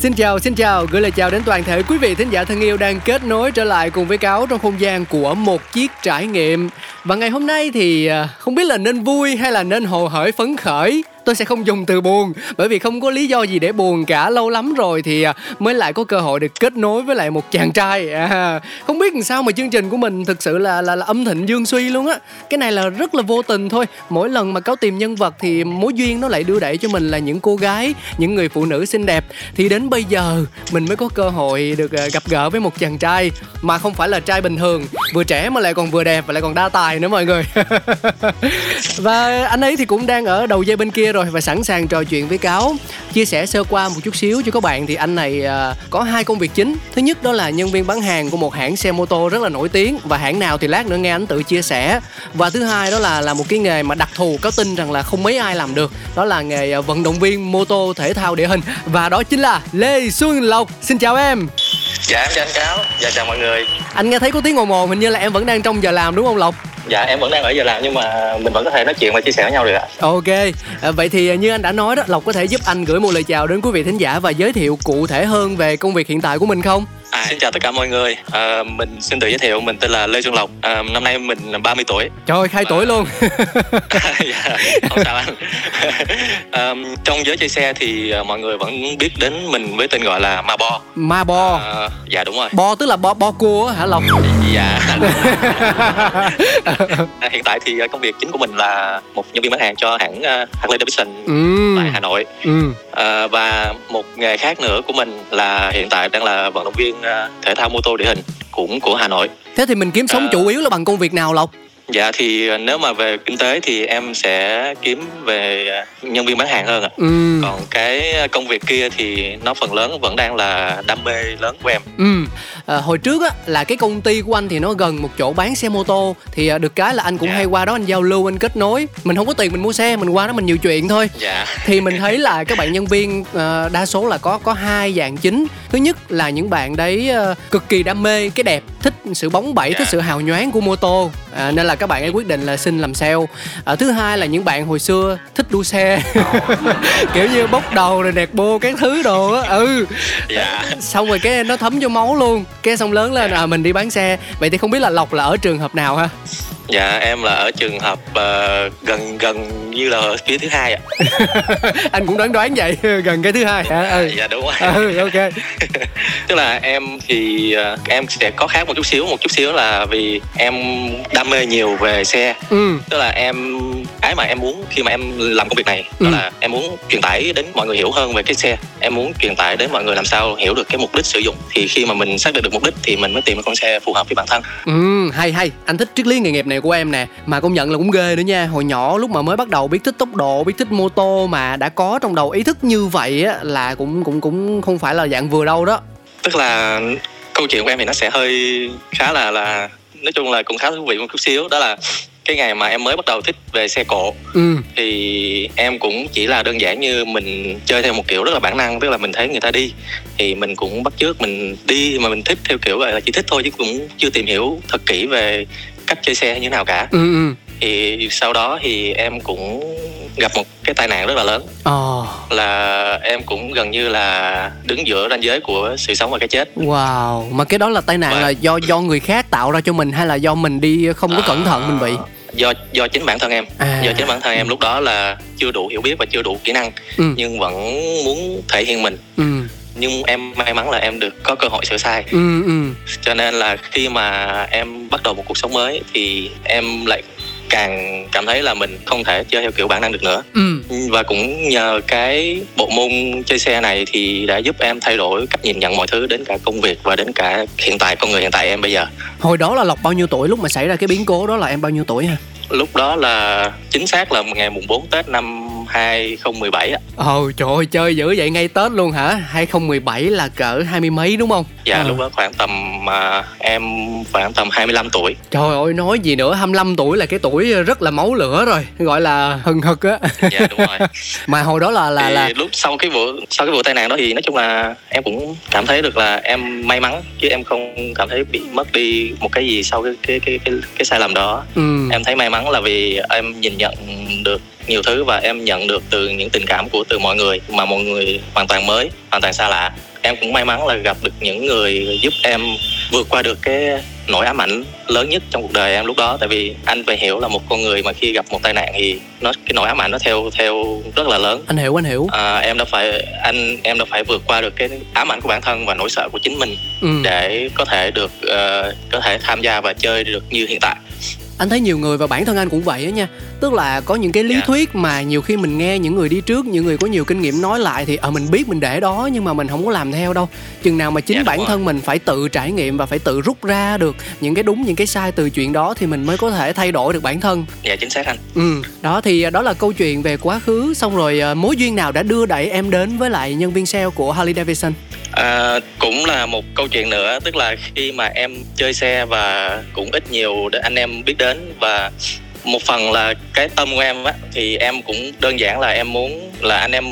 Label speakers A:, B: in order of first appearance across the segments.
A: Xin chào, xin chào, gửi lời chào đến toàn thể quý vị thính giả thân yêu đang kết nối trở lại cùng với cáo trong không gian của một chiếc trải nghiệm. Và ngày hôm nay thì à, không biết là nên vui hay là nên hồ hởi phấn khởi tôi sẽ không dùng từ buồn. Bởi vì không có lý do gì để buồn cả. Lâu lắm rồi thì à, mới lại có cơ hội được kết nối với lại một chàng trai. À, không biết làm sao mà chương trình của mình thực sự là là, là âm thịnh dương suy luôn á. Cái này là rất là vô tình thôi. Mỗi lần mà cáo tìm nhân vật thì mối duyên nó lại đưa đẩy cho mình là những cô gái những người phụ nữ xinh đẹp. Thì đến bây giờ mình mới có cơ hội được à, gặp gỡ với một chàng trai mà không phải là trai bình thường. Vừa trẻ mà lại còn vừa đẹp và lại còn đa tài nữa mọi người. Và anh ấy thì cũng đang ở đầu dây bên kia rồi và sẵn sàng trò chuyện với cáo. Chia sẻ sơ qua một chút xíu cho các bạn thì anh này uh, có hai công việc chính. Thứ nhất đó là nhân viên bán hàng của một hãng xe mô tô rất là nổi tiếng và hãng nào thì lát nữa nghe anh tự chia sẻ. Và thứ hai đó là là một cái nghề mà đặc thù cáo tin rằng là không mấy ai làm được. Đó là nghề uh, vận động viên mô tô thể thao địa hình. Và đó chính là lê xuân lộc. Xin chào em.
B: Dạ em chào anh cáo. Dạ chào mọi người.
A: Anh nghe thấy có tiếng ồn ồn hình như là em vẫn đang trong giờ làm đúng không lộc
B: dạ em vẫn đang ở giờ làm nhưng mà mình vẫn có thể nói chuyện và chia sẻ với nhau được ạ.
A: Ok. À, vậy thì à, như anh đã nói đó lộc có thể giúp anh gửi một lời chào đến quý vị thính giả và giới thiệu cụ thể hơn về công việc hiện tại của mình không?
B: À, xin chào tất cả mọi người. À, mình xin tự giới thiệu mình tên là lê xuân lộc. À, năm nay mình 30 tuổi.
A: Trời ơi khai tuổi luôn.
B: Dạ, không sao anh. À, trong giới chơi xe thì mọi người vẫn biết đến mình với tên gọi là ma bo.
A: Ma bo. À,
B: dạ đúng rồi.
A: Bo tức là bo bo cua hả lộc?
B: Dạ. À, hiện tại thì công việc chính của mình là một nhân viên bán hàng cho hãng Harley Davidson ừ. tại Hà Nội. Ừ. à, và một nghề khác nữa của mình là hiện tại đang là vận động viên thể thao mô tô địa hình cũng của Hà Nội.
A: Thế thì mình kiếm sống à, chủ yếu là bằng công việc nào Lộc?
B: Dạ thì ờ, nếu mà về kinh tế thì em sẽ kiếm về ờ, nhân viên bán hàng hơn ạ. Ừ. Còn cái công việc kia thì nó phần lớn vẫn đang là đam mê lớn của em.
A: Ừ. À, hồi trước á là cái công ty của anh thì nó gần một chỗ bán xe mô tô thì được cái là anh cũng dạ. hay qua đó anh giao lưu anh kết nối. Mình không có tiền mình mua xe, mình qua đó mình nhiều chuyện thôi.
B: Dạ.
A: Thì mình thấy là các bạn nhân viên đa số là có có hai dạng chính. Thứ nhất là những bạn đấy cực kỳ đam mê cái đẹp, thích sự bóng bẩy, dạ. thích sự hào nhoáng của mô tô. À, nên là các bạn ấy quyết định là xin làm sale. À, thứ hai là những bạn hồi xưa thích đua xe. Kiểu như bốc đầu rồi nẹt bô các thứ đồ á. Ừ.
B: Dạ.
A: xong rồi cái nó thấm vô máu luôn. Cái xong lớn lên à mình đi bán xe. Vậy thì không biết là lộc là ở trường hợp nào ha
B: dạ em là ở trường hợp uh, gần gần như là phía thứ hai ạ.
A: Anh cũng đoán đoán vậy gần cái thứ hai hả?
B: Ừ. dạ đúng rồi.
A: Ừ ok.
B: Tức là em thì uh, em sẽ có khác một chút xíu một chút xíu là vì em đam mê nhiều về xe. Ừ. tức là em cái mà em muốn khi mà em làm công việc này đó ừ. là em muốn truyền tải đến mọi người hiểu hơn về cái xe. Em muốn truyền tải đến mọi người làm sao hiểu được cái mục đích sử dụng. Thì khi mà mình xác định được mục đích thì mình mới tìm được con xe phù hợp với bản thân.
A: Ừ hay hay. Anh thích triết lý nghề nghiệp này của em nè. Mà công nhận là cũng ghê nữa nha. Hồi nhỏ lúc mà mới bắt đầu biết thích tốc độ biết thích mô tô mà đã có trong đầu ý thức như vậy á là cũng cũng cũng không phải là dạng vừa đâu đó.
B: Tức là câu chuyện của em thì nó sẽ hơi khá là là nói chung là cũng khá thú vị một chút xíu. Đó là cái ngày mà em mới bắt đầu thích về xe cộ. Ừ. thì em cũng chỉ là đơn giản như mình chơi theo một kiểu rất là bản năng tức là mình thấy người ta đi. Thì mình cũng bắt chước mình đi mà mình thích theo kiểu là chỉ thích thôi chứ cũng chưa tìm hiểu thật kỹ về cách chơi xe như thế nào cả ừ, ừ. thì sau đó thì em cũng gặp một cái tai nạn rất là lớn oh. là em cũng gần như là đứng giữa ranh giới của sự sống và cái chết
A: wow mà cái đó là tai nạn và... là do do người khác tạo ra cho mình hay là do mình đi không có à... cẩn thận mình bị
B: do do chính bản thân em à. do chính bản thân em lúc đó là chưa đủ hiểu biết và chưa đủ kỹ năng ừ. nhưng vẫn muốn thể hiện mình ừ nhưng em may mắn là em được có cơ hội sửa sai. Ừ, ừ. cho nên là khi mà em bắt đầu một cuộc sống mới thì em lại càng cảm thấy là mình không thể chơi theo kiểu bản năng được nữa. Ừ. và cũng nhờ cái bộ môn chơi xe này thì đã giúp em thay đổi cách nhìn nhận mọi thứ đến cả công việc và đến cả hiện tại con người hiện tại em bây giờ.
A: Hồi đó là lộc bao nhiêu tuổi? Lúc mà xảy ra cái biến cố đó là em bao nhiêu tuổi ha?
B: Lúc đó là chính xác là ngày mùng 4 Tết năm 2017 ạ.
A: Ồ trời ơi chơi dữ vậy ngay Tết luôn hả? 2017 là cỡ hai mươi mấy đúng không?
B: dạ à. lúc đó khoảng tầm mà em khoảng tầm 25 tuổi
A: trời ơi nói gì nữa 25 tuổi là cái tuổi rất là máu lửa rồi gọi là hừng hực á
B: dạ đúng rồi
A: mà hồi đó là là
B: thì
A: là
B: lúc sau cái vụ sau cái vụ tai nạn đó thì nói chung là em cũng cảm thấy được là em may mắn chứ em không cảm thấy bị mất đi một cái gì sau cái cái cái cái, cái sai lầm đó ừ. em thấy may mắn là vì em nhìn nhận được nhiều thứ và em nhận được từ những tình cảm của từ mọi người mà mọi người hoàn toàn mới hoàn toàn xa lạ. Em cũng may mắn là gặp được những người giúp em vượt qua được cái nỗi ám ảnh lớn nhất trong cuộc đời em lúc đó. Tại vì anh phải hiểu là một con người mà khi gặp một tai nạn thì nó cái nỗi ám ảnh nó theo theo rất là lớn.
A: Anh hiểu anh hiểu
B: à, em đã phải anh em đã phải vượt qua được cái ám ảnh của bản thân và nỗi sợ của chính mình ừ. để có thể được uh, có thể tham gia và chơi được như hiện tại
A: anh thấy nhiều người và bản thân anh cũng vậy á nha. Tức là có những cái lý yeah. Dạ. thuyết mà nhiều khi mình nghe những người đi trước những người có nhiều kinh nghiệm nói lại thì ở ờ, mình biết mình để đó nhưng mà mình không có làm theo đâu. Chừng nào mà chính yeah, dạ, bản thân mình phải tự trải nghiệm và phải tự rút ra được những cái đúng những cái sai từ chuyện đó thì mình mới có thể thay đổi được bản thân.
B: Dạ chính xác anh.
A: Ừ đó thì ờ, đó là câu chuyện về quá khứ. Xong rồi ờ, mối duyên nào đã đưa đẩy em đến với lại nhân viên sale của Harley Davidson
B: À, cũng là một câu chuyện nữa tức là khi mà em chơi xe và cũng ít nhiều để anh em biết đến và một phần là cái tâm của em á thì em cũng đơn giản là em muốn là anh em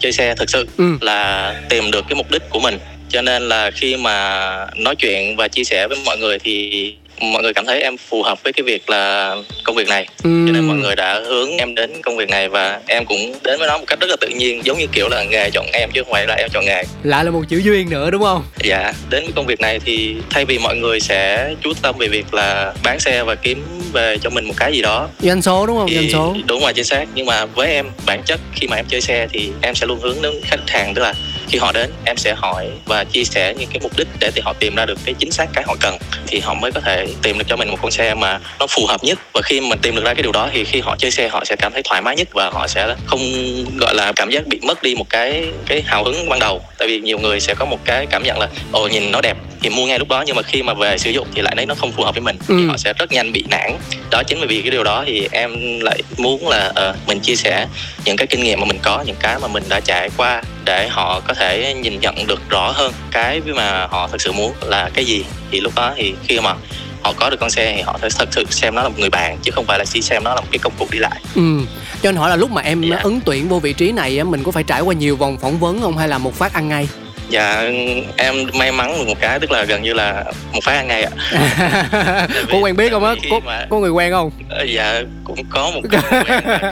B: chơi xe thực sự ừ. là tìm được cái mục đích của mình cho nên là khi mà nói chuyện và chia sẻ với mọi người thì mọi người cảm thấy em phù hợp với cái việc là công việc này. Ừ. cho nên mọi người đã hướng em đến công việc này và em cũng đến với nó một cách rất là tự nhiên giống như kiểu là nghề chọn em chứ không phải là em chọn nghề.
A: Lại là một chữ duyên nữa đúng không?
B: Dạ đến với công việc này thì thay vì mọi người sẽ chú tâm về việc là bán xe và kiếm về cho mình một cái gì đó
A: doanh số đúng không? doanh số.
B: đúng rồi chính xác. Nhưng mà với em bản chất khi mà em chơi xe thì em sẽ luôn hướng đến khách hàng tức là khi họ đến em sẽ hỏi và chia sẻ những cái mục đích để thì họ tìm ra được cái chính xác cái họ cần. Thì họ mới có thể tìm được cho mình một con xe mà nó phù hợp nhất. Và khi mình tìm được ra cái điều đó thì khi họ chơi xe họ sẽ cảm thấy thoải mái nhất và họ sẽ không gọi là cảm giác bị mất đi một cái cái hào hứng ban đầu. Tại vì nhiều người sẽ có một cái cảm nhận là ồ nhìn nó đẹp thì mua ngay lúc đó. Nhưng mà khi mà về sử dụng thì lại thấy nó không phù hợp với mình ừ. thì họ sẽ rất nhanh bị nản. Đó chính vì cái điều đó thì em lại muốn là uh, mình chia sẻ những cái kinh nghiệm mà mình có những cái mà mình đã trải qua để họ có thể nhìn nhận được rõ hơn cái mà họ thực sự muốn là cái gì. Thì lúc đó thì khi mà họ có được con xe thì họ phải thật sự xem nó là một người bạn chứ không phải là chỉ xem nó là một cái công cụ đi lại.
A: Ừ. Cho anh hỏi là lúc mà em. Dạ. ứng tuyển vô vị trí này mình có phải trải qua nhiều vòng phỏng vấn không hay là một phát ăn ngay?
B: Dạ em may mắn một cái tức là gần như là một phát ăn ngay ạ.
A: Có quen biết không á? có, mà... có người quen không?
B: Dạ cũng có một cái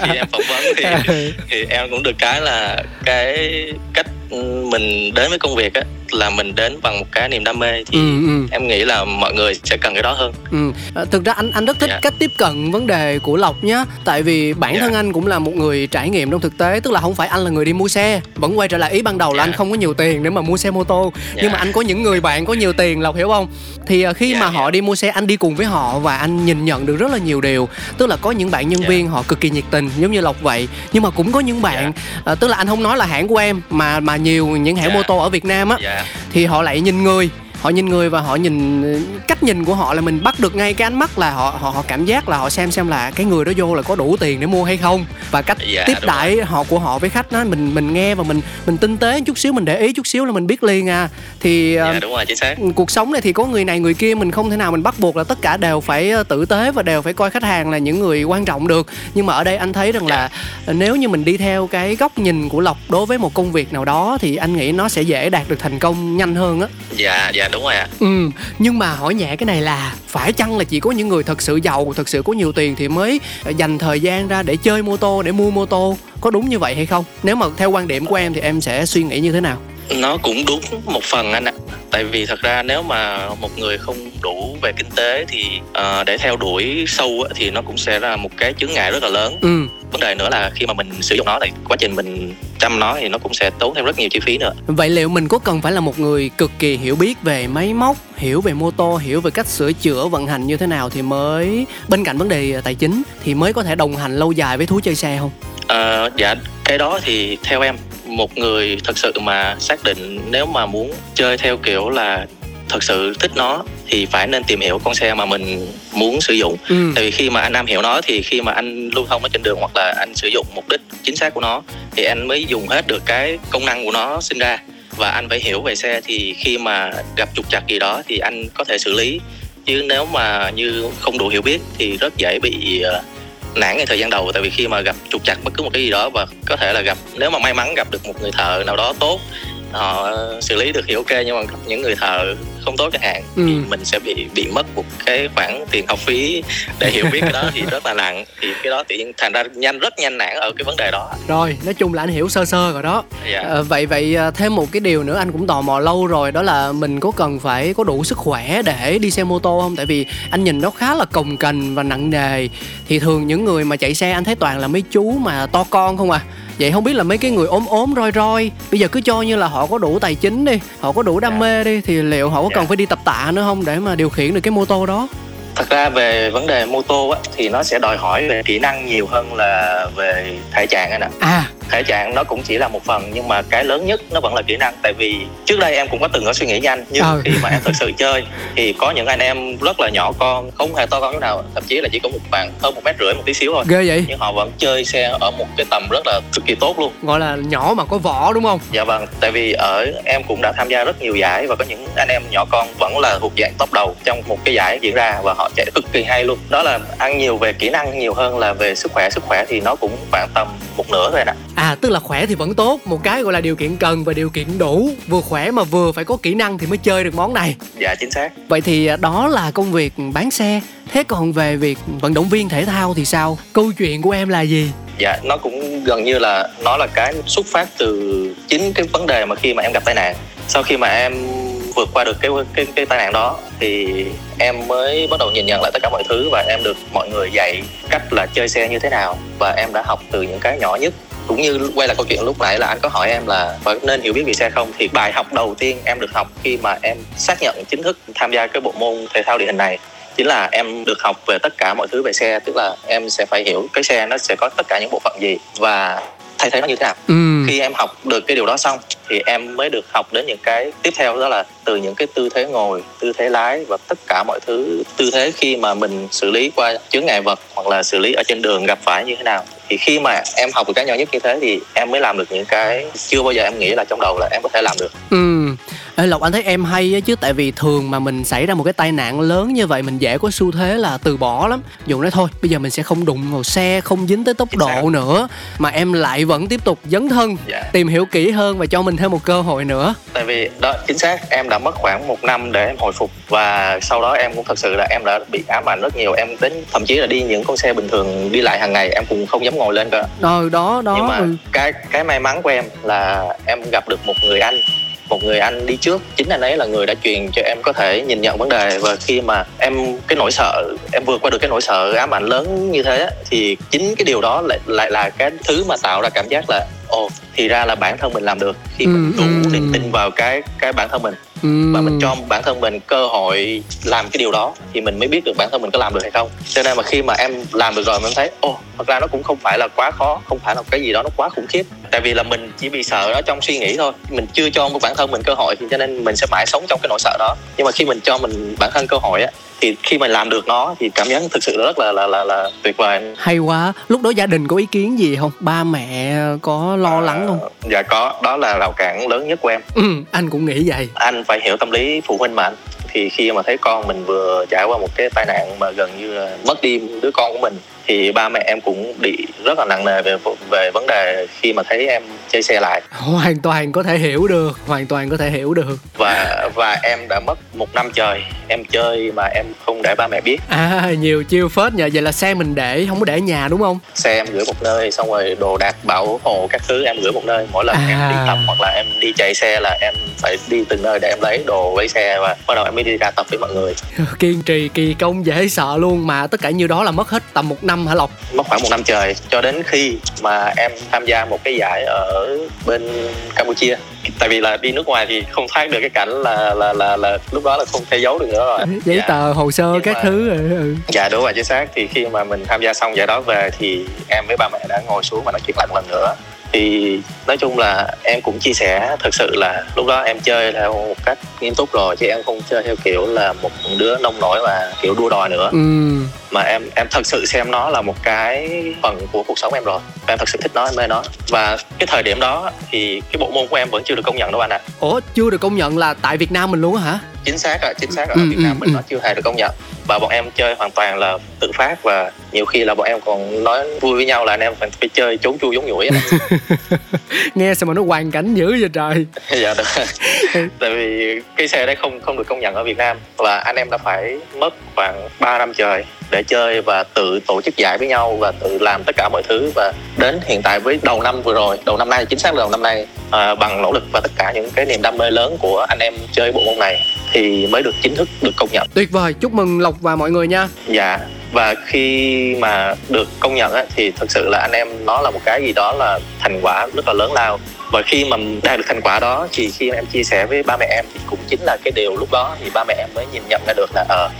B: khi em phỏng vấn thì thì em cũng được cái là cái cách mình đến với công việc á là mình đến bằng một cái niềm đam mê thì ừ, ừ. em nghĩ là mọi người sẽ cần cái đó hơn
A: ừ. À, thực ra anh anh rất thích yeah. Dạ. cách tiếp cận vấn đề của lộc nhá tại vì bản yeah. Dạ. thân anh cũng là một người trải nghiệm trong thực tế tức là không phải anh là người đi mua xe vẫn quay trở lại ý ban đầu là yeah. anh dạ. không có nhiều tiền để mà mua xe mô tô yeah. nhưng mà anh có những người bạn có nhiều tiền lộc hiểu không thì à, khi yeah, mà yeah. họ đi mua xe anh đi cùng với họ và anh nhìn nhận được rất là nhiều điều tức là có những bạn nhân viên họ cực kỳ nhiệt tình giống như lộc vậy nhưng mà cũng có những bạn yeah. à, tức là anh không nói là hãng của em mà mà nhiều những hãng yeah. mô tô ở Việt Nam á yeah. thì họ lại nhìn người họ nhìn người và họ nhìn cách nhìn của họ là mình bắt được ngay cái ánh mắt là họ họ họ cảm giác là họ xem xem là cái người đó vô là có đủ tiền để mua hay không. Và cách dạ, tiếp đãi họ của họ với khách đó mình mình nghe và mình mình tinh tế chút xíu mình để ý chút xíu là mình biết liền à. Thì
B: dạ, đúng rồi, chính xác.
A: cuộc sống này thì có người này người kia mình không thể nào mình bắt buộc là tất cả đều phải ờ, tử tế và đều phải coi khách hàng là những người quan trọng được. Nhưng mà ở đây anh thấy rằng dạ. là nếu như mình đi theo cái góc nhìn của lộc đối với một công việc nào đó thì anh nghĩ nó sẽ dễ đạt được thành công nhanh hơn á.
B: Dạ dạ đúng rồi ạ.
A: Ừ nhưng mà hỏi nhẹ cái này là phải chăng là chỉ có những người thật sự giàu thật sự có nhiều tiền thì mới dành thời gian ra để chơi mô tô để mua mô tô? Có đúng như vậy hay không? Nếu mà theo quan điểm của em thì em sẽ suy nghĩ như thế nào?
B: Nó cũng đúng một phần anh ạ tại vì thật ra nếu mà một người không đủ về kinh tế thì uh, để theo đuổi sâu thì nó cũng sẽ là một cái chướng ngại rất là lớn. Ừ. vấn đề nữa là khi mà mình sử dụng nó thì quá trình mình chăm nó thì nó cũng sẽ tốn thêm rất nhiều chi phí nữa.
A: Vậy liệu mình có cần phải là một người cực kỳ hiểu biết về máy móc hiểu về mô tô hiểu về cách sửa chữa vận hành như thế nào thì mới bên cạnh vấn đề tài chính thì mới có thể đồng hành lâu dài với thú chơi xe không
B: uh, dạ cái đó thì theo em một người thật sự mà xác định nếu mà muốn chơi theo kiểu là thật sự thích nó thì phải nên tìm hiểu con xe mà mình muốn sử dụng. Ừ. tại vì khi mà anh am hiểu nó thì khi mà anh lưu thông ở trên đường hoặc là anh sử dụng mục đích chính xác của nó thì anh mới dùng hết được cái công năng của nó sinh ra. Và anh phải hiểu về xe thì khi mà gặp trục trặc gì đó thì anh có thể xử lý. Chứ nếu mà như không đủ hiểu biết thì rất dễ bị uh, nản ngay thời gian đầu, tại vì khi mà gặp trục trặc bất cứ một cái gì đó và có thể là gặp, nếu mà may mắn gặp được một người thợ nào đó tốt, họ xử lý được thì ok, nhưng mà những người thợ không tốt chẳng hạn ừ. thì mình sẽ bị bị mất một cái khoản tiền học phí để hiểu biết cái đó thì rất là nặng. Thì cái đó tự nhiên thành ra nhanh rất nhanh nản ở cái vấn đề đó.
A: Rồi nói chung là anh hiểu sơ sơ rồi đó. Dạ. à, vậy vậy ờ, thêm một cái điều nữa anh cũng tò mò lâu rồi đó là mình có cần phải có đủ sức khỏe để đi xe mô tô không? Tại vì anh nhìn nó khá là cồng kềnh và nặng nề. Thì thường những người mà chạy xe anh thấy toàn là mấy chú mà to con không à vậy không biết là mấy cái người ốm ốm roi roi bây giờ cứ cho như là họ có đủ tài chính đi họ có đủ đam yeah. Dạ. mê đi thì liệu họ có yeah. cần dạ. phải đi tập tạ nữa không để mà điều khiển được cái mô tô đó
B: thật ra về vấn đề mô tô á thì nó sẽ đòi hỏi về kỹ năng nhiều hơn là về thể trạng anh ạ à thể trạng nó cũng chỉ là một phần nhưng mà cái lớn nhất nó vẫn là kỹ năng. Tại vì trước đây em cũng có từng có suy nghĩ nhanh nhưng ừ. khi mà em thực sự chơi thì có những anh em rất là nhỏ con không hề to con chút nào thậm chí là chỉ có một bạn hơn một mét rưỡi một tí xíu thôi.
A: Ghê vậy?
B: Nhưng họ vẫn chơi xe ở một cái tầm rất là cực kỳ tốt luôn.
A: Gọi là nhỏ mà có vỏ đúng không?
B: Dạ vâng tại vì ở em cũng đã tham gia rất nhiều giải và có những anh em nhỏ con vẫn là thuộc dạng top đầu trong một cái giải diễn ra và họ chạy cực kỳ hay luôn. Đó là ăn nhiều về kỹ năng nhiều hơn là về sức khỏe. Sức khỏe thì nó cũng khoảng tầm một nửa thôi nè
A: à tức là khỏe thì vẫn tốt. Một cái gọi là điều kiện cần và điều kiện đủ. Vừa khỏe mà vừa phải có kỹ năng thì mới chơi được món này.
B: Dạ chính xác.
A: Vậy thì à, đó là công việc bán xe. Thế còn về việc vận động viên thể thao thì sao? Câu chuyện của em là gì?
B: Dạ nó cũng gần như là nó là cái xuất phát từ chính cái vấn đề mà khi mà em gặp tai nạn. Sau khi mà em vượt qua được cái cái cái tai nạn đó thì em mới bắt đầu nhìn nhận lại tất cả mọi thứ và em được mọi người dạy cách là chơi xe như thế nào. Và em đã học từ những cái nhỏ nhất cũng như quay lại câu chuyện lúc nãy là anh có hỏi em là có nên hiểu biết về xe không thì bài học đầu tiên em được học khi mà em xác nhận chính thức tham gia cái bộ môn thể thao địa hình này chính là em được học về tất cả mọi thứ về xe, tức là em sẽ phải hiểu cái xe nó sẽ có tất cả những bộ phận gì và thay thế nó như thế nào ừ khi em học được cái điều đó xong, thì em mới được học đến những cái tiếp theo, đó là từ những cái tư thế ngồi, tư thế lái và tất cả mọi thứ, tư thế khi mà mình xử lý qua chướng ngại vật hoặc là xử lý ở trên đường gặp phải như thế nào. Thì khi mà em học được cái nhỏ nhất như thế thì em mới làm được những cái chưa bao giờ em nghĩ là trong đầu là em có thể làm được.
A: Ừ. Ê Lộc anh thấy em hay á chứ tại vì thường mà mình xảy ra một cái tai nạn lớn như vậy mình dễ có xu thế là từ bỏ lắm. Dù nói thôi bây giờ mình sẽ không đụng vào xe không dính tới tốc độ nữa Mà em lại vẫn tiếp tục dấn thân dạ. tìm hiểu kỹ hơn và cho mình thêm một cơ hội nữa.
B: Tại vì đó chính xác em đã mất khoảng một năm để em hồi phục Và sau đó em cũng thật sự là em đã bị ám ảnh rất nhiều. Em đến thậm chí là đi những con xe bình thường đi lại hàng ngày em cũng không dám ngồi lên cơ.
A: Ờ đó đó
B: Nhưng mà ừ. cái cái may mắn của em là em gặp được một người anh một người anh đi trước. Chính anh ấy là người đã truyền cho em có thể nhìn nhận vấn đề. Và khi mà em cái nỗi sợ em vượt qua được cái nỗi sợ ám ảnh lớn như thế thì chính cái điều đó lại lại là cái thứ mà tạo ra cảm giác là ồ thì ra là bản thân mình làm được khi mình ừ, đủ ừ. niềm tin vào cái cái bản thân mình ừ. và mình cho bản thân mình cơ hội làm cái điều đó thì mình mới biết được bản thân mình có làm được hay không. Cho nên mà khi mà em làm được rồi mình thấy ô thật ra nó cũng không phải là quá khó không phải là cái gì đó nó quá khủng khiếp. Tại vì là mình chỉ bị sợ nó trong suy nghĩ thôi. Mình chưa cho bản thân mình cơ hội thì cho nên mình sẽ mãi sống trong cái nỗi sợ đó. Nhưng mà khi mình cho mình bản thân cơ hội á thì khi mình làm được nó thì cảm giác thực sự rất là là là là tuyệt vời.
A: Hay quá. Lúc đó gia đình có ý kiến gì không? Ba mẹ có lo à, lắng không?
B: dạ có. Đó là rào cản lớn nhất của em.
A: Ừ anh cũng nghĩ vậy.
B: Anh phải hiểu tâm lý phụ huynh mà anh. Thì khi mà thấy con mình vừa trải qua một cái tai nạn mà gần như là mất đi đứa con của mình thì ba mẹ em cũng bị rất là nặng nề về về vấn đề khi mà thấy em chơi xe lại.
A: Hoàn toàn có thể hiểu được hoàn toàn có thể hiểu được.
B: Và và em đã mất một năm trời em chơi mà em không để ba mẹ biết.
A: À nhiều chiêu phết nhờ vậy là xe mình để không có để nhà đúng không?
B: Xe em gửi một nơi xong rồi đồ đạc bảo hộ các thứ em gửi một nơi. Mỗi lần à. em đi tập hoặc là em đi chạy xe là em phải đi từng nơi để em lấy đồ lấy xe và bắt đầu em mới đi ra tập với mọi người
A: kiên trì kỳ công dễ sợ luôn. Mà tất cả như đó là mất hết tầm một năm hả lộc?
B: Mất khoảng một năm trời cho đến khi mà em tham gia một cái giải ở bên campuchia. Tại vì là đi nước ngoài thì không thoát được cái cảnh là là là là lúc đó là không thể giấu được nữa rồi.
A: Giấy dạ. tờ hồ sơ Nhưng các mà, thứ rồi ừ.
B: dạ đúng rồi chính xác. Thì khi mà mình tham gia xong giải đó về thì em với ba mẹ đã ngồi xuống và nói chuyện lại một lần nữa thì nói chung là em cũng chia sẻ thật sự là lúc đó em chơi theo một cách nghiêm túc rồi, chứ em không chơi theo kiểu là một đứa nông nổi và kiểu đua đòi nữa ừ mà em em thật sự xem nó là một cái phần của cuộc sống em rồi. Em thật sự thích nó em mê nó. Và cái thời điểm đó thì cái bộ môn của em vẫn chưa được công nhận đâu anh ạ. À.
A: ủa chưa được công nhận là tại việt nam mình luôn hả?
B: Chính xác rồi chính xác rồi ừ, ở việt nam ừ, mình ừ. nó chưa hề được công nhận. Và bọn em chơi hoàn toàn là tự phát và nhiều khi là bọn em còn nói vui với nhau là anh em phải, chơi trốn chui giống nhủi
A: nghe sao mà nó hoàn cảnh dữ vậy trời.
B: Dạ đúng. Tại vì cái xe đấy không không được công nhận ở việt nam. Và anh em đã phải mất khoảng 3 năm trời để chơi và tự tổ chức giải với nhau và tự làm tất cả mọi thứ. Và đến hiện tại với đầu năm vừa rồi đầu năm nay chính xác là đầu năm nay à, bằng nỗ lực và tất cả những cái niềm đam mê lớn của anh em chơi bộ môn này thì mới được chính thức được công nhận.
A: Tuyệt vời chúc mừng lộc và mọi người nha.
B: Dạ và khi mà được công nhận á, thì thực sự là anh em nó là một cái gì đó là thành quả rất là lớn lao. Và khi mà đạt được thành quả đó thì khi em chia sẻ với ba mẹ em thì cũng chính là cái điều lúc đó thì ba mẹ em mới nhìn nhận ra được là ờ uh,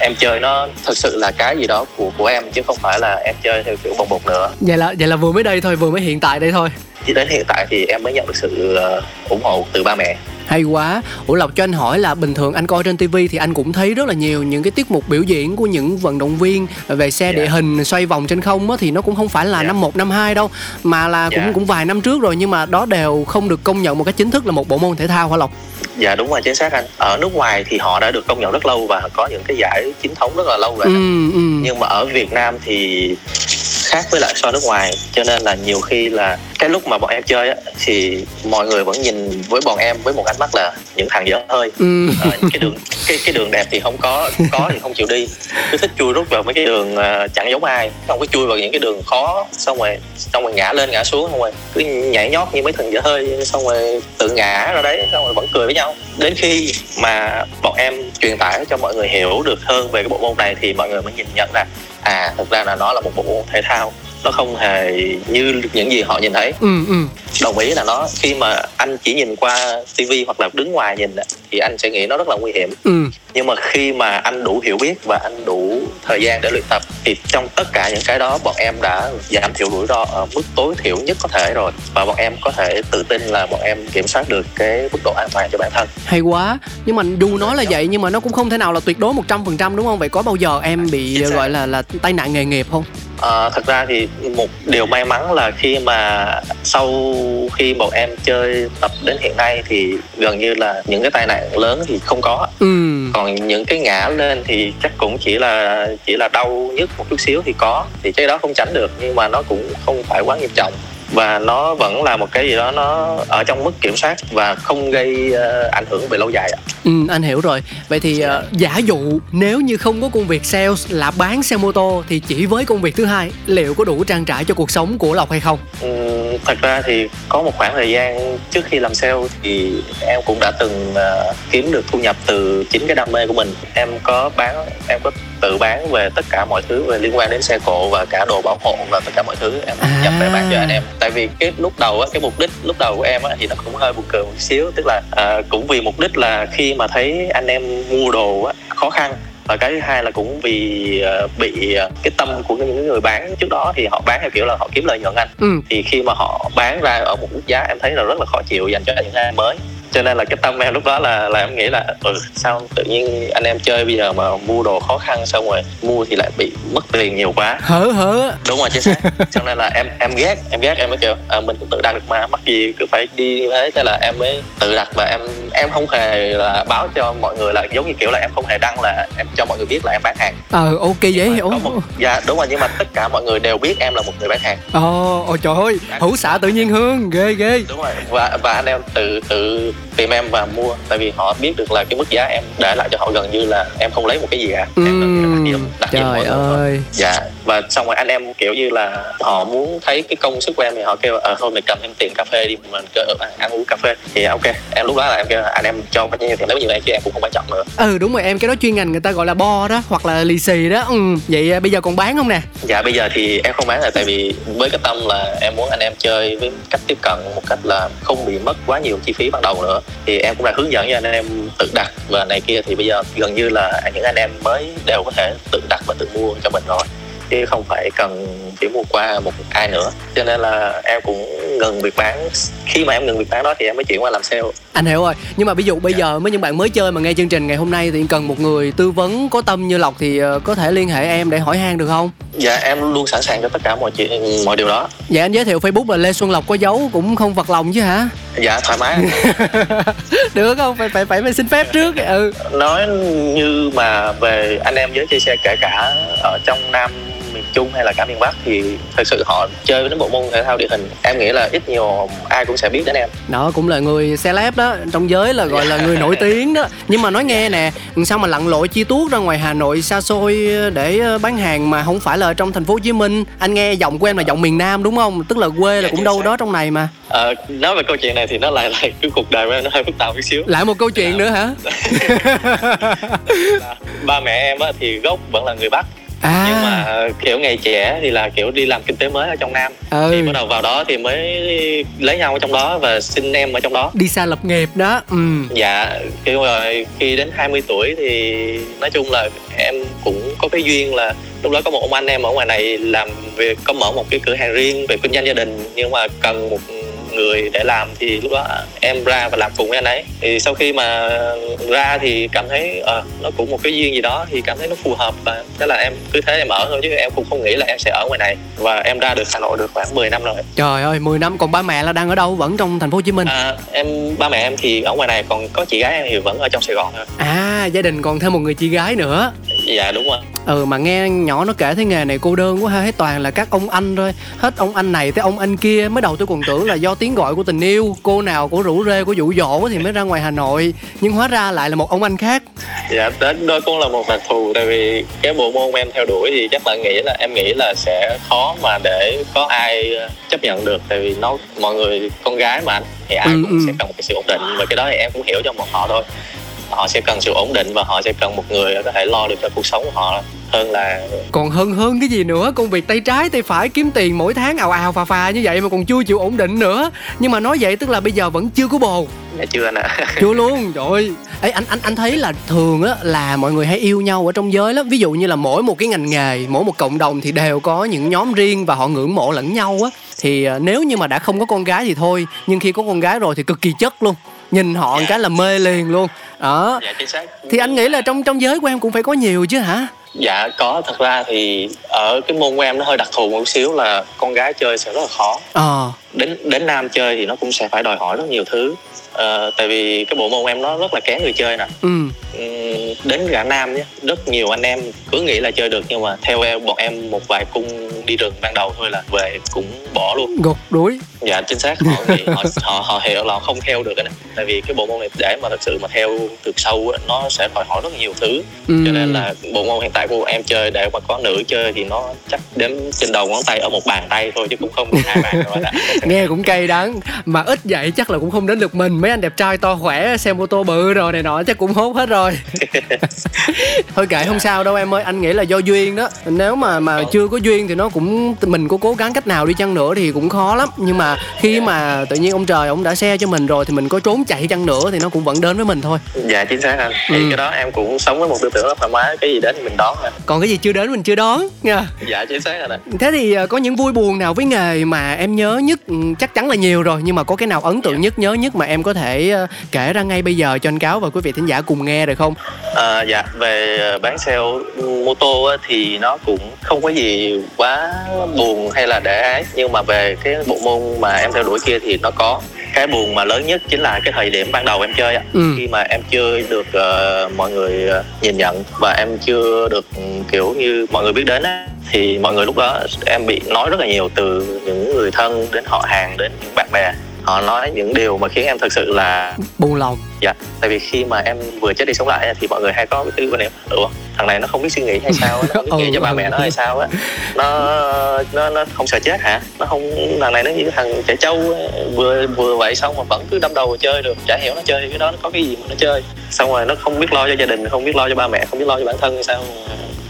B: em chơi nó thực sự là cái gì đó của của em chứ không phải là em chơi theo kiểu bồng bột nữa.
A: Vậy là vậy là vừa mới đây thôi, vừa mới hiện tại đây thôi
B: chỉ đến hiện tại thì em mới nhận được sự uh, ủng hộ từ ba mẹ
A: hay quá ủa lộc cho anh hỏi là bình thường anh coi trên tivi thì anh cũng thấy rất là nhiều những cái tiết mục biểu diễn của những vận động viên về xe yeah. địa dạ. hình xoay vòng trên không á thì nó cũng không phải là yeah. Dạ. năm một năm hai đâu mà là yeah. cũng dạ. cũng vài năm trước rồi nhưng mà đó đều không được công nhận một cách chính thức là một bộ môn thể thao hả lộc
B: dạ đúng rồi chính xác anh ở nước ngoài thì họ đã được công nhận rất lâu và có những cái giải chính thống rất là lâu rồi ừ, ừ. nhưng mà ở việt nam thì khác với lại so nước ngoài. Cho nên là nhiều khi là cái lúc mà bọn em chơi á thì mọi người vẫn nhìn với bọn em với một ánh mắt là những thằng dở hơi. Ừ. à, cái đường cái cái đường đẹp thì không có có thì không chịu đi. Cứ thích chui rút vào mấy cái đường uh, chẳng giống ai. Không có chui vào những cái đường khó xong rồi xong rồi ngã lên ngã xuống xong rồi cứ nhảy nhót như mấy thằng dở hơi xong rồi tự ngã ra đấy xong rồi vẫn cười với nhau. Đến khi mà bọn em truyền tải cho mọi người hiểu được hơn về cái bộ môn này thì mọi người mới nhìn nhận ra à thực ra là nó là một bộ thể thao nó không hề như những gì họ nhìn thấy ừ, ừ. đồng ý là nó khi mà anh chỉ nhìn qua tivi hoặc là đứng ngoài nhìn thì anh sẽ nghĩ nó rất là nguy hiểm ừ. Nhưng mà khi mà anh đủ hiểu biết và anh đủ thời gian để luyện tập thì trong tất cả những cái đó bọn em đã giảm thiểu rủi ro ở mức tối thiểu nhất có thể rồi. Và bọn em có thể tự tin là bọn em kiểm soát được cái mức độ an toàn cho bản thân.
A: Hay quá. Nhưng mà dù nói là vậy nhưng mà nó cũng không thể nào là tuyệt đối một trăm phần trăm đúng không? Vậy có bao giờ em bị gọi là là tai nạn nghề nghiệp không?
B: À, thật ra thì một điều may mắn là khi mà sau khi bọn em chơi tập đến hiện nay thì gần như là những cái tai nạn lớn thì không có. Ừ còn những cái ngã lên thì chắc cũng chỉ là chỉ là đau nhất một chút xíu thì có. Thì cái đó không tránh được, nhưng mà nó cũng không phải quá nghiêm trọng và nó vẫn là một cái gì đó nó ở trong mức kiểm soát và không gây uh, ảnh hưởng về lâu dài ạ.
A: Ừ, anh hiểu rồi. Vậy thì uh, giả dụ nếu như không có công việc sales là bán xe mô tô thì chỉ với công việc thứ hai liệu có đủ trang trải cho cuộc sống của Lộc hay không?
B: Ừ, thật ra thì có một khoảng thời gian trước khi làm sale thì em cũng đã từng uh, kiếm được thu nhập từ chính cái đam mê của mình. Em có bán em có tự bán về tất cả mọi thứ về liên quan đến xe cộ và cả đồ bảo hộ và tất cả mọi thứ em à. nhập về bán cho anh em. Tại vì cái lúc đầu á cái mục đích lúc đầu của em á thì nó cũng hơi buồn cười một xíu. Tức là à, cũng vì mục đích là khi mà thấy anh em mua đồ á khó khăn. Và cái thứ hai là cũng vì uh, bị uh, cái tâm của những người bán. Trước đó thì họ bán theo kiểu là họ kiếm lợi nhuận anh. Ừ. thì khi mà họ bán ra ở một mức giá em thấy là rất là khó chịu dành cho những ai mới cho nên là cái tâm em lúc đó là là em nghĩ là ừ sao tự nhiên anh em chơi bây giờ mà mua đồ khó khăn xong rồi mua thì lại bị mất tiền nhiều quá.
A: Hở hở
B: đúng rồi chính xác. Cho nên là em em ghét em ghét em mới kêu à, mình cũng tự đặt được mà mắc gì cứ phải đi như thế. Thế là em mới tự đặt và em em không hề là báo cho mọi người là giống như kiểu là em không hề đăng là em cho mọi người biết là em bán hàng.
A: Ờ ok vậy
B: hiểu một, dạ đúng rồi nhưng mà tất cả mọi người đều biết em là một người bán hàng.
A: Ồ oh, oh, trời ơi hữu xạ tự nhiên hương ghê ghê.
B: Đúng rồi và và anh em tự tự tìm em và mua. Tại vì họ biết được là cái mức giá em để lại cho họ gần như là em không lấy một cái gì cả. Em
A: uhm, đặt trời ơi thôi.
B: dạ và xong rồi anh em kiểu như là họ muốn thấy cái công sức của em thì họ kêu ờ thôi mày cầm thêm tiền cà phê đi mình kêu, ờ, ăn uống cà phê. Thì ok em lúc đó là em kêu anh em cho bao nhiêu tiền nếu như em chứ em cũng không quan trọng nữa.
A: Ừ đúng rồi em cái đó chuyên ngành người ta gọi là bo đó hoặc là lì xì đó. Ừ vậy à, bây giờ còn bán không nè?
B: Dạ bây giờ thì em không bán rồi tại vì với cái tâm là em muốn anh em chơi với cách tiếp cận một cách là không bị mất quá nhiều chi phí ban đầu nữa. Thì em cũng đã hướng dẫn cho anh em tự đặt và này kia. Thì bây giờ gần như là những anh em mới đều có thể tự đặt và tự mua cho mình rồi chứ không phải cần chỉ mua qua một ai nữa. Cho nên là em cũng ngừng việc bán. Khi mà em ngừng việc bán đó thì em mới chuyển qua làm sale.
A: Anh hiểu rồi. Nhưng mà ví dụ bây giờ với những bạn mới chơi mà nghe chương trình ngày hôm nay thì cần một người tư vấn có tâm như lộc thì ờ, có thể liên hệ em để hỏi han được không?
B: Dạ em luôn sẵn sàng cho tất cả mọi chuyện mọi điều đó.
A: Dạ anh giới thiệu facebook là lê xuân lộc có dấu cũng không vật lòng chứ hả?
B: Dạ thoải mái.
A: Được không? Phải phải phải, phải xin phép trước. Ừ.
B: Nói như mà về anh em giới chơi xe kể cả ở trong nam miền Trung hay là cả miền Bắc thì thật sự họ chơi với bộ môn thể thao địa hình. Em nghĩ là ít nhiều ai cũng sẽ biết đến em.
A: Đó cũng là người celeb đó trong giới là gọi là người nổi tiếng đó. Nhưng mà nói nghe nè sao mà lặn lội chi tuốt ra ngoài Hà Nội xa xôi để ờ, bán hàng mà không phải là ở trong thành phố Hồ Chí Minh? Anh nghe giọng của em là giọng miền Nam đúng không? Tức là quê là cũng đâu đó trong này mà.
B: À, nói về câu chuyện này thì nó lại lại cái cuộc đời của em nó hơi phức tạp một xíu.
A: Lại một câu chuyện nữa hả?
B: Ba mẹ em á thì gốc vẫn là người Bắc à. nhưng mà kiểu ngày trẻ thì là kiểu đi làm kinh tế mới ở trong nam ừ. thì bắt đầu vào đó thì mới lấy nhau ở trong đó và sinh em ở trong đó
A: đi xa lập nghiệp đó ừ.
B: dạ kiểu rồi khi đến 20 tuổi thì nói chung là em cũng có cái duyên là lúc đó có một ông anh em ở ngoài này làm việc có mở một cái cửa hàng riêng về kinh doanh gia đình nhưng mà cần một người để làm thì lúc đó em ra và làm cùng với anh ấy. Thì sau khi mà ra thì cảm thấy à, nó cũng một cái duyên gì đó thì cảm thấy nó phù hợp và thế là em cứ thế em ở thôi chứ em cũng không nghĩ là em sẽ ở ngoài này. Và em ra được Hà Nội được khoảng 10 năm rồi.
A: Trời ơi 10 năm còn ba mẹ là đang ở đâu? Vẫn trong thành phố Hồ Chí Minh?
B: À, em ba mẹ em thì ở ngoài này còn có chị gái em thì vẫn ở trong Sài Gòn thôi.
A: À gia đình còn thêm một người chị gái nữa
B: dạ đúng rồi.
A: Ừ mà nghe nhỏ nó kể thấy nghề này cô đơn quá ha hết toàn là các ông anh thôi. Hết ông anh này tới ông anh kia mới đầu tôi còn tưởng là do tiếng gọi của tình yêu cô nào của rủ rê của dụ dỗ thì mới ra ngoài hà nội. Nhưng hóa ra lại là một ông anh khác.
B: Dạ đó cũng là một đặc thù tại vì cái bộ môn em theo đuổi thì chắc bạn nghĩ là em nghĩ là sẽ khó mà để có ai chấp nhận được. Tại vì nó mọi người con gái mà anh thì ai ừ, cũng ừ. sẽ cần một cái sự ổn định và cái đó thì em cũng hiểu cho một họ thôi họ sẽ cần sự ổn định và họ sẽ cần một người có thể lo được cho cuộc sống của họ hơn là
A: còn hơn hơn cái gì nữa? Công việc tay trái tay phải kiếm tiền mỗi tháng ào ào phà phà như vậy mà còn chưa chịu ổn định nữa. Nhưng mà nói vậy tức là bây giờ vẫn chưa có bồ.
B: Dạ chưa anh ạ.
A: Chưa luôn trời ơi. Ấy anh anh anh thấy là thường á là mọi người hay yêu nhau ở trong giới lắm. Ví dụ như là mỗi một cái ngành nghề mỗi một cộng đồng thì đều có những nhóm riêng và họ ngưỡng mộ lẫn nhau á. Thì à, nếu như mà đã không có con gái thì thôi nhưng khi có con gái rồi thì cực kỳ chất luôn nhìn họ dạ. cái là mê liền luôn đó
B: dạ, chính xác.
A: thì anh nghĩ là trong trong giới của em cũng phải có nhiều chứ hả
B: dạ có thật ra thì ở cái môn của em nó hơi đặc thù một xíu là con gái chơi sẽ rất là khó à. Đến đến nam chơi thì nó cũng sẽ phải đòi hỏi rất nhiều thứ. Uh, tại vì cái bộ môn em nó rất là kén người chơi nè. Ừ. đến gã nam nhé rất nhiều anh em cứ nghĩ là chơi được nhưng mà theo em bọn em một vài cung đi rừng ban đầu thôi là về cũng bỏ luôn.
A: Gục đuối.
B: Dạ chính xác. Họ nghĩ, họ, họ họ hiểu là không theo được này tại vì cái bộ môn này để mà thật sự mà theo được sâu nó sẽ đòi hỏi rất nhiều thứ. Ừ. cho nên là bộ môn hiện tại của em chơi để mà có nữ chơi thì nó chắc đếm trên đầu ngón tay ở một bàn tay thôi chứ cũng không hai bàn rồi
A: nghe cũng cay đắng. Mà ít vậy chắc là cũng không đến được mình. Mấy anh đẹp trai to khỏe xe mô tô bự rồi này nọ chắc cũng hốt hết rồi. Thôi kệ không sao đâu em ơi. Anh nghĩ là do duyên đó. Nếu mà mà chưa có duyên thì nó cũng mình có cố gắng cách nào đi chăng nữa thì cũng khó lắm. Nhưng mà khi mà tự nhiên ông trời ông đã xe cho mình rồi thì mình có trốn chạy chăng nữa thì nó cũng vẫn đến với mình thôi.
B: Dạ chính xác anh. Thì ừ. cái đó em cũng sống với một tư tưởng rất thoải mái. Cái gì đến thì mình đón thôi
A: còn cái gì chưa đến mình chưa đón nha.
B: Dạ chính xác rồi
A: thế thì ờ, có những vui buồn nào với nghề mà em nhớ nhất Ừ, chắc chắn là nhiều rồi nhưng mà có cái nào ấn tượng nhất nhớ nhất mà em có thể ờ, kể ra ngay bây giờ cho anh cáo và quý vị thính giả cùng nghe được không?
B: À, dạ về ờ, bán xe mô tô thì nó cũng không có gì quá buồn hay là để ái nhưng mà về cái bộ môn mà em theo đuổi kia thì nó có cái buồn mà lớn nhất chính là cái thời điểm ban đầu em chơi ừ. khi mà em chưa được uh, mọi người uh, nhìn nhận và em chưa được um, kiểu như mọi người biết đến á thì mọi người lúc đó em bị nói rất là nhiều từ những người thân đến họ hàng đến những bạn bè. Họ nói những điều mà khiến em thực sự là
A: buồn lòng.
B: Dạ tại vì khi mà em vừa chết đi sống lại thì mọi người hay có cái quan niệm ủa thằng này nó không biết suy nghĩ hay sao nó không biết nghĩ cho ba mẹ nó hay sao á. Nó nó nó không sợ chết hả? Nó không thằng này nó như thằng trẻ trâu vừa vừa vậy xong mà vẫn cứ đâm đầu chơi được. Chả hiểu nó chơi cái đó nó có cái gì mà nó chơi. Xong rồi nó không biết lo cho gia đình không biết lo cho ba mẹ không biết lo cho bản thân hay sao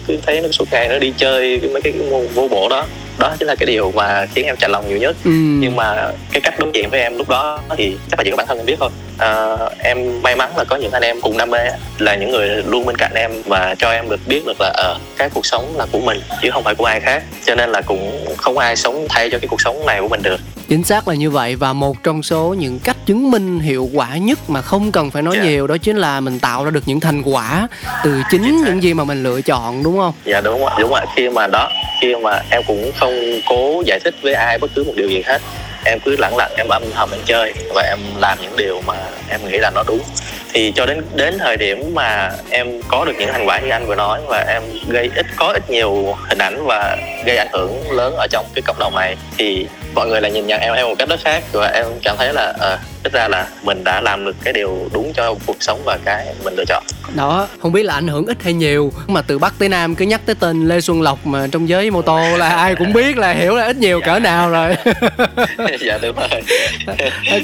B: cứ thấy nó suốt ngày nó đi chơi mấy cái môn vô bộ đó đó chính là cái điều mà khiến em chạnh lòng nhiều nhất. Ừ. nhưng mà cái cách đối diện với em lúc đó thì chắc là chỉ có bản thân em biết thôi. À, em may mắn là có những anh em cùng đam mê là những người luôn bên cạnh em và cho em được biết được là ở ờ, uh, cái cuộc sống là của mình chứ không phải của ai khác. Cho nên là cũng không ai sống thay cho cái cuộc sống này của mình được
A: chính xác là như vậy và một trong số những cách chứng minh hiệu quả nhất mà không cần phải nói yeah. Dạ. nhiều đó chính là mình tạo ra được những thành quả từ chính những gì mà mình lựa chọn đúng không
B: dạ đúng rồi đúng rồi khi mà đó khi mà em cũng không cố giải thích với ai bất cứ một điều gì hết em cứ lặng lặng em âm thầm em chơi và em làm những điều mà em nghĩ là nó đúng thì cho đến đến thời điểm mà em có được những thành quả như anh vừa nói và em gây ít có ít nhiều hình ảnh và gây ảnh hưởng lớn ở trong cái cộng đồng này thì mọi người lại nhìn nhận em em một cách rất khác. Và em cảm thấy là à, ít ra là mình đã làm được cái điều đúng cho cuộc sống và cái mình lựa chọn.
A: Đó không biết là ảnh hưởng ít hay nhiều mà từ bắc tới nam cứ nhắc tới tên lê xuân lộc mà trong giới mô tô là ai cũng biết là hiểu là ít nhiều cỡ nào rồi.
B: Dạ đúng rồi.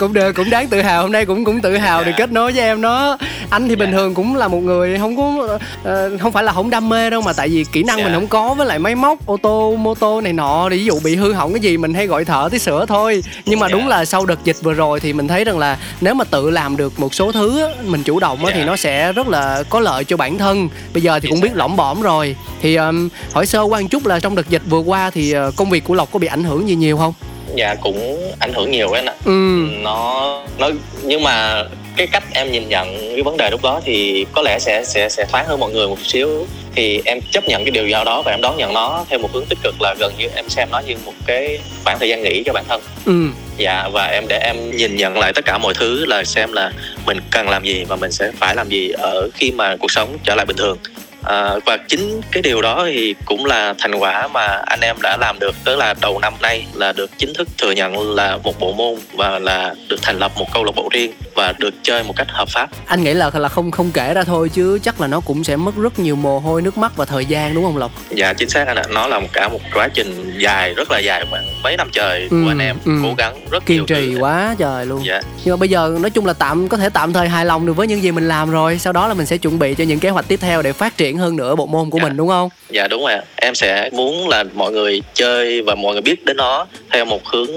A: Cũng được cũng đáng tự hào hôm nay cũng cũng tự hào được kết nối với em đó. Anh thì bình dạ. thường cũng là một người không có uh, không phải là không đam mê đâu mà tại vì kỹ năng mình dạ. không có với lại máy móc ô tô mô tô này nọ thì ví dụ bị hư hỏng cái gì mình hay gọi thợ tới sửa thôi. Nhưng mà đúng dạ. là sau đợt dịch vừa rồi thì mình thấy rằng là nếu mà tự làm được một số thứ mình chủ động thì nó sẽ rất là có lợi cho bản thân. Bây giờ thì cũng biết lỏng bỏm rồi. Thì um, hỏi sơ quan chút là trong đợt dịch vừa qua thì uh, công việc của lộc có bị ảnh hưởng gì nhiều không?
B: Dạ cũng ảnh hưởng nhiều anh ạ. Ừ. nó nó nhưng mà cái cách em nhìn nhận cái vấn đề lúc đó thì có lẽ sẽ sẽ sẽ thoáng hơn mọi người một xíu. Thì em chấp nhận cái điều giao đó và em đón nhận nó theo một hướng tích cực là gần như em xem nó như một cái khoảng thời gian nghỉ cho bản thân. Ừ. dạ và em để em nhìn nhận lại tất cả mọi thứ là xem là mình cần làm gì và mình sẽ phải làm gì ở khi mà cuộc sống trở lại bình thường. À, và chính cái điều đó thì cũng là thành quả mà anh em đã làm được tức là đầu năm nay là được chính thức thừa nhận là một bộ môn và là được thành lập một câu lạc bộ riêng và được chơi một cách hợp pháp
A: anh nghĩ là là không không kể ra thôi chứ chắc là nó cũng sẽ mất rất nhiều mồ hôi nước mắt và thời gian đúng không lộc
B: dạ chính xác anh ạ nó là một cả một quá trình dài rất là dài khoảng mấy năm trời ừ, của anh em ừ. cố gắng rất
A: kiên trì thứ. quá trời luôn dạ. nhưng mà bây giờ nói chung là tạm có thể tạm thời hài lòng được với những gì mình làm rồi sau đó là mình sẽ chuẩn bị cho những kế hoạch tiếp theo để phát triển hơn nữa bộ môn của dạ. mình đúng không
B: dạ đúng rồi em sẽ muốn là mọi người chơi và mọi người biết đến nó theo một hướng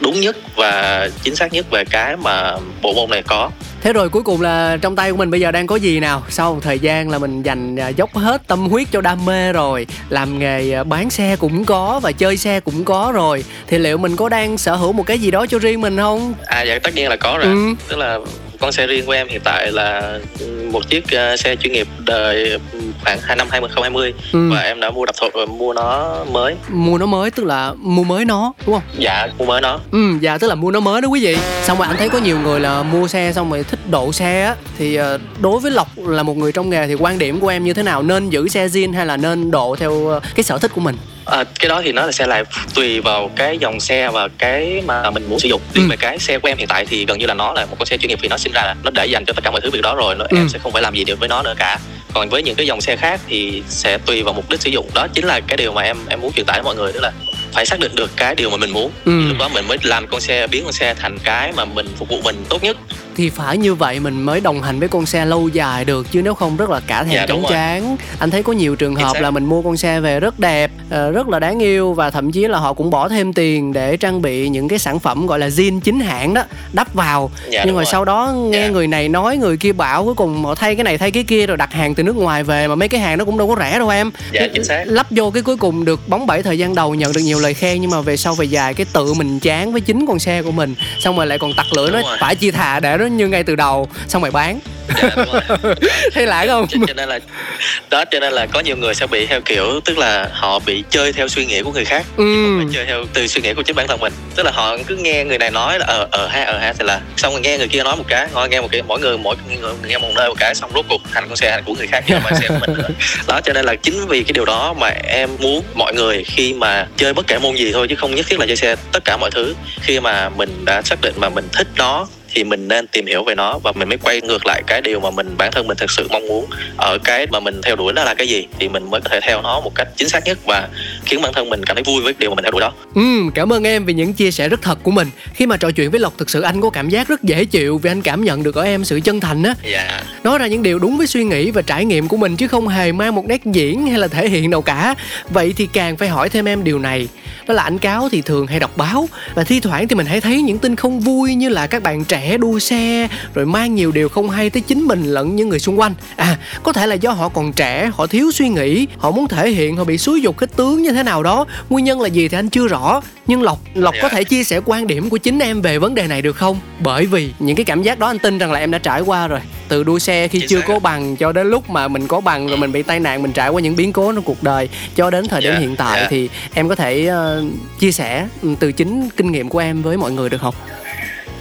B: đúng nhất và chính xác nhất về cái mà bộ môn này có.
A: Thế rồi cuối cùng là trong tay của mình bây giờ đang có gì nào? Sau một thời gian là mình dành à, dốc hết tâm huyết cho đam mê rồi làm nghề à, bán xe cũng có và chơi xe cũng có rồi thì liệu mình có đang sở hữu một cái gì đó cho riêng mình không?
B: À dạ tất nhiên là có rồi. Ừ. tức là con xe riêng của em hiện tại là một chiếc uh, xe chuyên nghiệp đời khoảng hai năm 2020 ừ. và em đã mua đập thuật mua nó mới.
A: Mua nó mới tức là mua mới nó đúng không?
B: Dạ mua mới nó.
A: Ừ dạ tức là mua nó mới đó quý vị. Xong rồi anh thấy có nhiều người là mua xe xong rồi thích độ xe á. Thì uh, đối với lộc là một người trong nghề thì quan điểm của em như thế nào? Nên giữ xe zin hay là nên độ theo uh, cái sở thích của mình
B: À, cái đó thì nó là sẽ lại tùy vào cái dòng xe và cái mà mình muốn sử dụng riêng ừ. về cái xe của em hiện tại thì gần như là nó là một con xe chuyên nghiệp thì nó sinh ra là nó để dành cho tất cả mọi thứ việc đó rồi nó, ừ. em sẽ không phải làm gì được với nó nữa cả còn với những cái dòng xe khác thì sẽ tùy vào mục đích sử dụng đó chính là cái điều mà em em muốn truyền tải đến mọi người đó là phải xác định được cái điều mà mình muốn ừ. lúc đó mình mới làm con xe biến con xe thành cái mà mình phục vụ mình tốt nhất
A: thì phải như vậy mình mới đồng hành với con xe lâu dài được chứ nếu không rất là cả thèm dạ, chóng chán anh thấy có nhiều trường hợp là mình mua con xe về rất đẹp ờ, rất là đáng yêu và thậm chí là họ cũng bỏ thêm tiền để trang bị những cái sản phẩm gọi là zin chính hãng đó đắp vào dạ, nhưng mà rồi. sau đó nghe dạ. người này nói người kia bảo cuối cùng họ thay cái này thay cái kia rồi đặt hàng từ nước ngoài về mà mấy cái hàng nó cũng đâu có rẻ đâu em
B: dạ, chính xác.
A: lắp vô cái cuối cùng được bóng bẩy thời gian đầu nhận được nhiều lời khen nhưng mà về sau về dài cái tự mình chán với chính con xe của mình xong rồi lại còn tặc lưỡi nói phải chi thà để nó như ngay từ đầu xong rồi bán. Dạ, thấy lãi không?
B: Cho, cho nên là đó cho nên là có nhiều người sẽ bị theo kiểu tức là họ bị chơi theo suy nghĩ của người khác ừ. phải chơi theo từ suy nghĩ của chính bản thân mình. Tức là họ cứ nghe người này nói là ờ ờ ha ờ ha thì là xong rồi nghe người kia nói một cái họ nghe một cái mỗi người mỗi người nghe một nơi một cái xong rốt cuộc thành con xe của người khác chứ không xe của mình đó cho nên là chính vì cái điều đó mà em muốn mọi người khi mà chơi bất kể môn gì thôi chứ không nhất thiết là chơi xe tất cả mọi thứ khi mà mình đã xác định mà mình thích nó thì mình nên tìm hiểu về nó và mình mới quay ngược lại cái điều mà mình bản thân mình thực sự mong muốn ở cái mà mình theo đuổi đó là cái gì thì mình mới có thể theo nó một cách chính xác nhất và khiến bản thân mình cảm thấy vui với điều mà mình theo đuổi đó.
A: Ừ cảm ơn em vì những chia sẻ rất thật của mình. Khi mà trò chuyện với lộc thực sự anh có cảm giác rất dễ chịu vì anh cảm nhận được ở em sự chân thành á.
B: Dạ.
A: Nói ra những điều đúng với suy nghĩ và trải nghiệm của mình chứ không hề mang một nét diễn hay là thể hiện đâu cả. Vậy thì càng phải hỏi thêm em điều này. Đó là anh cáo thì thường hay đọc báo và thi thoảng thì mình hay thấy những tin không vui như là các bạn trẻ đua xe rồi mang nhiều điều không hay tới chính mình lẫn những người xung quanh. À có thể là do họ còn trẻ họ thiếu suy nghĩ họ muốn thể hiện họ bị xúi dục kích tướng như thế nào đó. Nguyên nhân là gì thì anh chưa rõ nhưng lộc lộc có dạ. thể chia sẻ quan điểm của chính em về vấn đề này được không? Bởi vì những cái cảm giác đó anh tin rằng là em đã trải qua rồi. Từ đua xe khi Chính chưa có bằng cho đến lúc mà mình có bằng rồi mình bị tai nạn mình trải qua những biến cố trong cuộc đời cho đến thời điểm yeah. Dạ, hiện tại yeah. thì em có thể uh, chia sẻ ừ, từ chính kinh nghiệm của em với mọi người được không?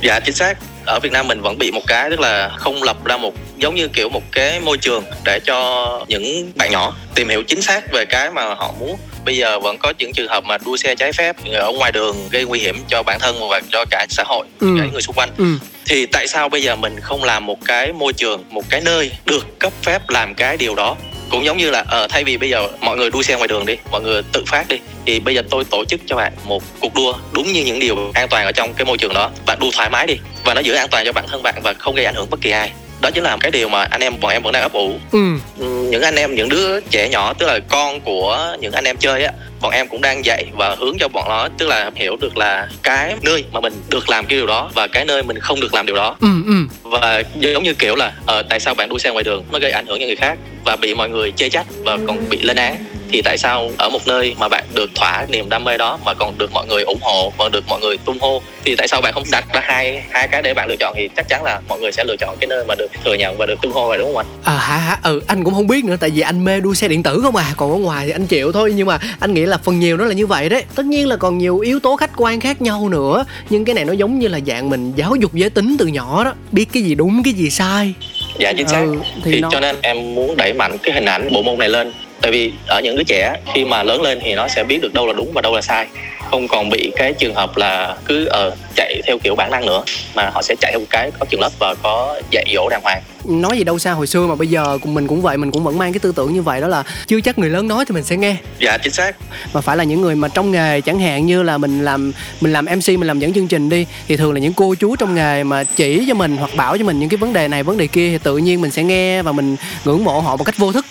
B: Dạ chính xác ở Việt Nam mình vẫn bị một cái tức là không lập ra một giống như kiểu một cái môi trường để cho những bạn nhỏ tìm hiểu chính xác về cái mà họ muốn bây giờ vẫn có những trường hợp mà đua xe trái phép ở ngoài đường gây nguy hiểm cho bản thân và cho cả xã hội ừ. cả người xung quanh ừ. thì tại sao bây giờ mình không làm một cái môi trường một cái nơi được cấp phép làm cái điều đó cũng giống như là uh, thay vì bây giờ mọi người đua xe ngoài đường đi mọi người tự phát đi thì bây giờ tôi tổ chức cho bạn một cuộc đua đúng như những điều an toàn ở trong cái môi trường đó bạn đua thoải mái đi và nó giữ an toàn cho bản thân bạn và không gây ảnh hưởng bất kỳ ai đó chính là cái điều mà anh em bọn em vẫn đang ấp ủ ừ. những anh em những đứa trẻ nhỏ tức là con của những anh em chơi á bọn em cũng đang dạy và hướng cho bọn nó tức là hiểu được là cái nơi mà mình được làm cái điều đó và cái nơi mình không được làm điều đó. Ừ, ừ. và giống như kiểu là uh, tại sao bạn đua xe ngoài đường? Nó gây ảnh hưởng cho người khác và bị mọi người chê trách và còn bị lên án. Thì tại sao ở một nơi mà bạn được thỏa niềm đam mê đó mà còn được mọi người ủng hộ còn được mọi người tung hô? Thì tại sao bạn không đặt ra hai hai cái để bạn lựa chọn thì chắc chắn là mọi người sẽ lựa chọn cái nơi mà được thừa nhận và được tung hô rồi đúng không anh?
A: À hả hả ừ anh cũng không biết nữa tại vì anh mê đua xe điện tử không à. Còn ở ngoài thì anh chịu thôi nhưng mà anh nghĩ là phần nhiều nó là như vậy đấy. Tất nhiên là còn nhiều yếu tố khách quan khác nhau nữa nhưng cái này nó giống như là dạng mình giáo dục giới tính từ nhỏ đó biết cái gì đúng cái gì sai.
B: Dạ chính xác. Ừ, thì, thì nó... cho nên em muốn đẩy mạnh cái hình ảnh bộ môn này lên tại vì ở những đứa trẻ khi mà lớn lên thì nó sẽ biết được đâu là đúng và đâu là sai. Không còn bị cái trường hợp là cứ ở uh, chạy theo kiểu bản năng nữa mà họ sẽ chạy theo một cái có trường lớp và có dạy dỗ đàng hoàng.
A: Nói gì đâu xa hồi xưa mà bây giờ cùng mình cũng vậy mình cũng vẫn mang cái tư tưởng như vậy đó là chưa chắc người lớn nói thì mình sẽ nghe.
B: Dạ chính xác.
A: Mà phải là những người mà trong nghề chẳng hạn như là mình làm mình làm mc mình làm dẫn chương trình đi thì thường là những cô chú trong nghề mà chỉ cho mình hoặc bảo cho mình những cái vấn đề này vấn đề kia thì tự nhiên mình sẽ nghe và mình ngưỡng mộ họ một cách vô thức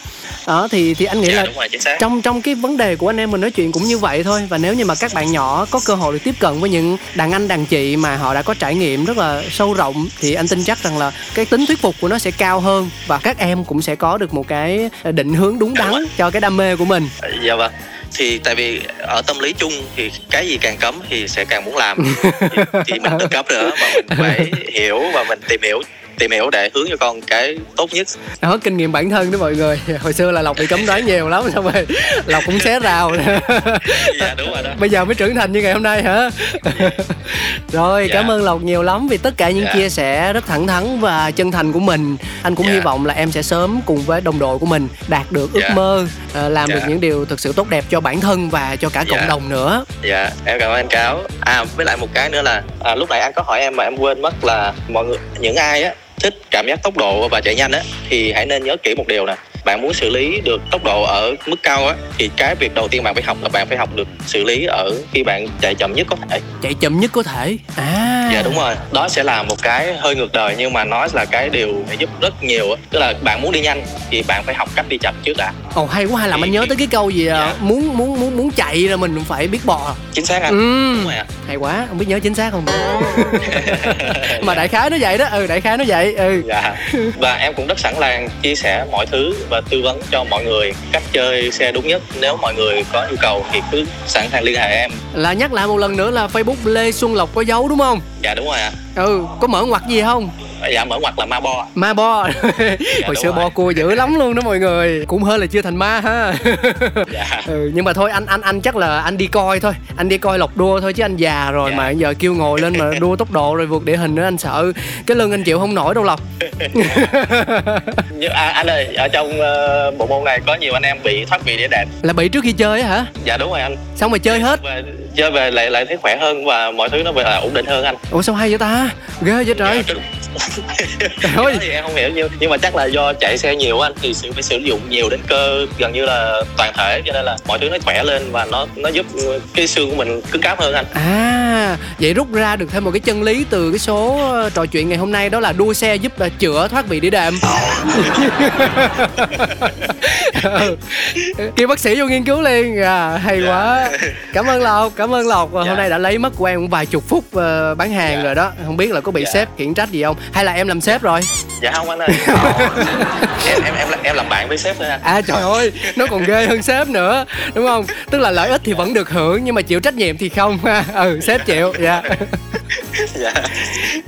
A: đó thì thì anh nghĩ dạ, là
B: rồi,
A: trong trong cái vấn đề của anh em mình nói chuyện cũng như vậy thôi. Và nếu như mà các bạn nhỏ có cơ hội được tiếp cận với những đàn anh đàn chị mà họ đã có trải nghiệm rất là sâu rộng thì anh tin chắc rằng là cái tính thuyết phục của nó sẽ cao hơn và các em cũng sẽ có được một cái định hướng đúng đắn cho cái đam mê của mình.
B: Dạ vâng. Thì tại vì ở tâm lý chung thì cái gì càng cấm thì sẽ càng muốn làm. Thì, thì mình tự cấm nữa mà mình phải hiểu và mình tìm hiểu tìm hiểu để hướng cho con cái tốt nhất
A: đó kinh nghiệm bản thân đó mọi người hồi xưa là lộc bị cấm đoán nhiều lắm xong rồi lộc cũng xé rào
B: dạ đúng rồi đó
A: bây giờ mới trưởng thành như ngày hôm nay hả rồi dạ. cảm ơn lộc nhiều lắm vì tất cả những dạ. chia sẻ rất thẳng thắn và chân thành của mình anh cũng dạ. hy vọng là em sẽ sớm cùng với đồng đội của mình đạt được ước dạ. mơ ờ, làm dạ. được những điều thực sự tốt đẹp cho bản thân và cho cả dạ. cộng đồng nữa
B: dạ em cảm ơn anh cáo à với lại một cái nữa là à, lúc nãy anh có hỏi em mà em quên mất là mọi người những ai á thích cảm giác tốc độ và chạy nhanh á, thì hãy nên nhớ kỹ một điều nè. Bạn muốn xử lý được tốc độ ở mức cao á, thì cái việc đầu tiên bạn phải học là bạn phải học được xử lý ở khi bạn chạy chậm nhất có thể.
A: Chạy chậm nhất có thể?
B: À dạ đúng rồi. Đó sẽ là một cái hơi ngược đời nhưng mà nó là cái điều giúp rất nhiều tức là bạn muốn đi nhanh thì bạn phải học cách đi chậm trước đã.
A: Ồ hay quá hay làm thì, anh nhớ tới cái câu gì à? dạ. muốn muốn muốn muốn chạy là mình phải biết bò.
B: Chính xác anh. Ừ. đúng rồi
A: ạ. Hay quá. Không biết nhớ chính xác không? Mà đại khái nó vậy đó. Ừ đại khái nó vậy. Ừ.
B: Dạ. Và em cũng rất sẵn sàng chia sẻ mọi thứ và tư vấn cho mọi người cách chơi xe đúng nhất. Nếu mọi người có nhu cầu thì cứ sẵn sàng liên hệ em.
A: Là nhắc lại một lần nữa là facebook lê xuân lộc có dấu đúng không
B: dạ đúng rồi ạ.
A: Ừ có mở ngoặt gì không?
B: Dạ mở ngoặt là ma bo
A: ma bo. Dạ, hồi xưa bo cua dữ lắm luôn đó mọi người. Cũng hơn là chưa thành ma ha. Dạ. ừ, nhưng mà thôi anh anh anh chắc là anh đi coi thôi. Anh đi coi lọc đua thôi chứ anh già rồi dạ. mà giờ kêu ngồi lên mà đua tốc độ rồi vượt địa hình nữa anh sợ. Cái lưng anh chịu không nổi đâu lộc.
B: À, anh ơi ở trong uh, bộ môn này có nhiều anh em bị thoát vị đĩa đệm.
A: Là bị trước khi chơi á hả?
B: Dạ đúng rồi anh.
A: Xong rồi chơi hết.
B: Về, chơi về lại lại thấy khỏe hơn và mọi thứ nó về là ổn định hơn anh.
A: Ủa sao hay vậy ta? Ghê vậy trời. Dạ,
B: Trời thì em không hiểu nhưng nhưng mà chắc là do chạy xe nhiều anh thì sự phải sử dụng nhiều đến cơ gần như là toàn thể cho nên là mọi thứ nó khỏe lên và nó nó giúp cái xương của mình cứng cáp hơn anh.
A: À vậy rút ra được thêm một cái chân lý từ cái số ờ, trò chuyện ngày hôm nay đó là đua xe giúp là chữa thoát vị đĩa đệm. kêu bác sĩ vô nghiên cứu liền à hay yeah. Dạ. quá cảm ơn lộc cảm ơn lộc yeah. hôm nay đã lấy mất của em vài chục phút uh, bán hàng yeah. rồi đó không biết là có bị yeah. sếp khiển trách gì không hay là em làm sếp rồi?
B: Dạ không anh ơi. Em em em em làm bạn với sếp thôi anh.
A: À trời ơi nó còn ghê hơn sếp nữa đúng không? Tức là lợi ích thì vẫn được hưởng nhưng mà chịu trách nhiệm thì không ừ sếp chịu dạ. Dạ.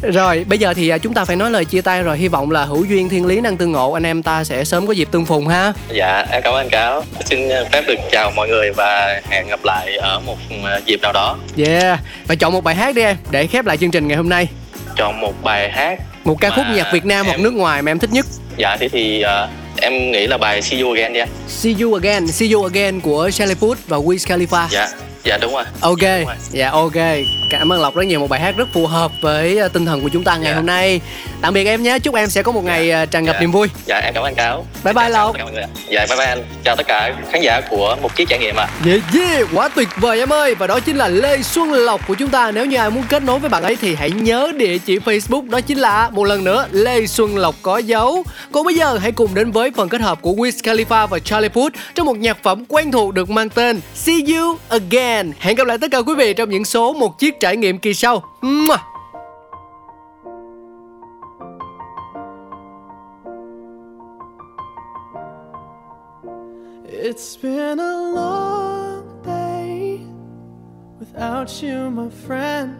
A: Rồi bây giờ thì à, chúng ta phải nói lời chia tay rồi. Hy vọng là hữu duyên thiên lý năng tương ngộ anh em ta sẽ sớm có dịp tương phùng ha.
B: Dạ em cảm ơn anh cáo. Xin phép được chào mọi người và hẹn gặp lại ở một à, dịp nào đó.
A: Yeah và chọn một bài hát đi em để khép lại chương trình ngày hôm nay
B: chọn một bài hát
A: một ca khúc nhạc Việt Nam em... hoặc nước ngoài mà em thích nhất.
B: Dạ thế thì uh, em nghĩ là bài See You Again nha
A: See You Again See You Again của Charlie Puth và Wiz Khalifa.
B: Dạ dạ đúng rồi.
A: Ok. Đúng rồi. dạ ok. Cảm ơn lộc rất nhiều một bài hát rất phù hợp với ờ, tinh thần của chúng ta ngày dạ. hôm nay. Tạm biệt em nhé. Chúc em sẽ có một ngày dạ. tràn ngập
B: dạ.
A: niềm vui.
B: Dạ em cảm ơn cáo.
A: Bye bye lộc.
B: dạ bye bye anh. Chào tất cả khán giả của một chiếc trải nghiệm ạ. À.
A: yeah yeah. Quá tuyệt vời em ơi. Và đó chính là lê xuân lộc của chúng ta. Nếu như ai muốn kết nối với bạn ấy thì hãy nhớ địa chỉ facebook. Đó chính là một lần nữa lê xuân lộc có dấu. Còn bây giờ hãy cùng đến với phần kết hợp của Wiz Khalifa và Charlie Puth trong một nhạc phẩm quen thuộc được mang tên See You Again hẹn gặp lại tất cả quý vị trong những số một chiếc trải nghiệm kỳ sau It's been a long day without you, my friend.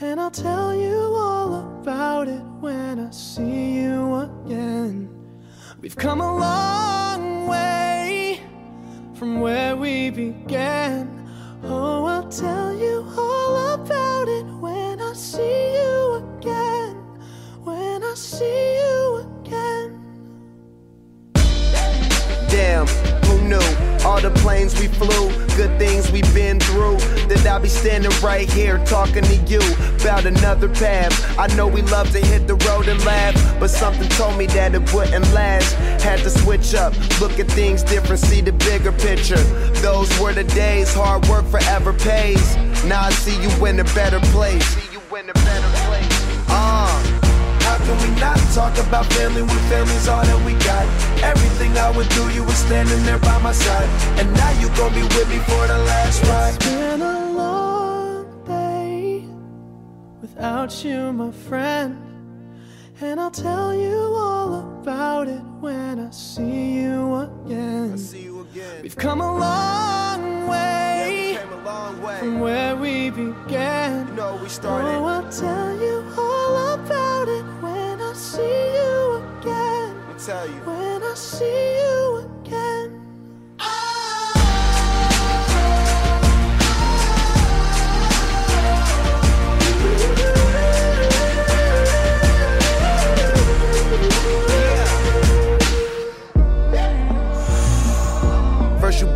A: And I'll tell you all about it when I see you again. We've come a long way from where we began. Oh, I'll tell you all about it when I see you again. When I see you again.
C: Damn, who knew? All the planes we flew, good things we've been through. That I'll be standing right here talking to you about another path. I know we love to hit the road and laugh, but something told me that it wouldn't last. Had to switch up, look at things different, see the bigger picture. Those were the days, hard work forever pays. Now I see you in a better place. See you in a better place. Uh, how can we not talk about family when family's all that we got? Everything I would do, you were standing there by my side. And now you gon' be with me for the last ride. Without you, my friend. And I'll tell you all about it when I see you again. See you again. We've come a long way, yeah, a long way. from where we began. You know we started. Oh, I'll tell you all about it when I see you again. Let me tell you. When I see you again.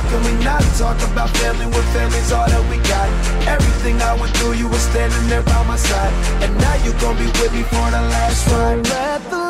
C: How can we not talk about family when family's all that we got? Everything I went through, you were standing there by my side. And now you gon' be with me for the last ride.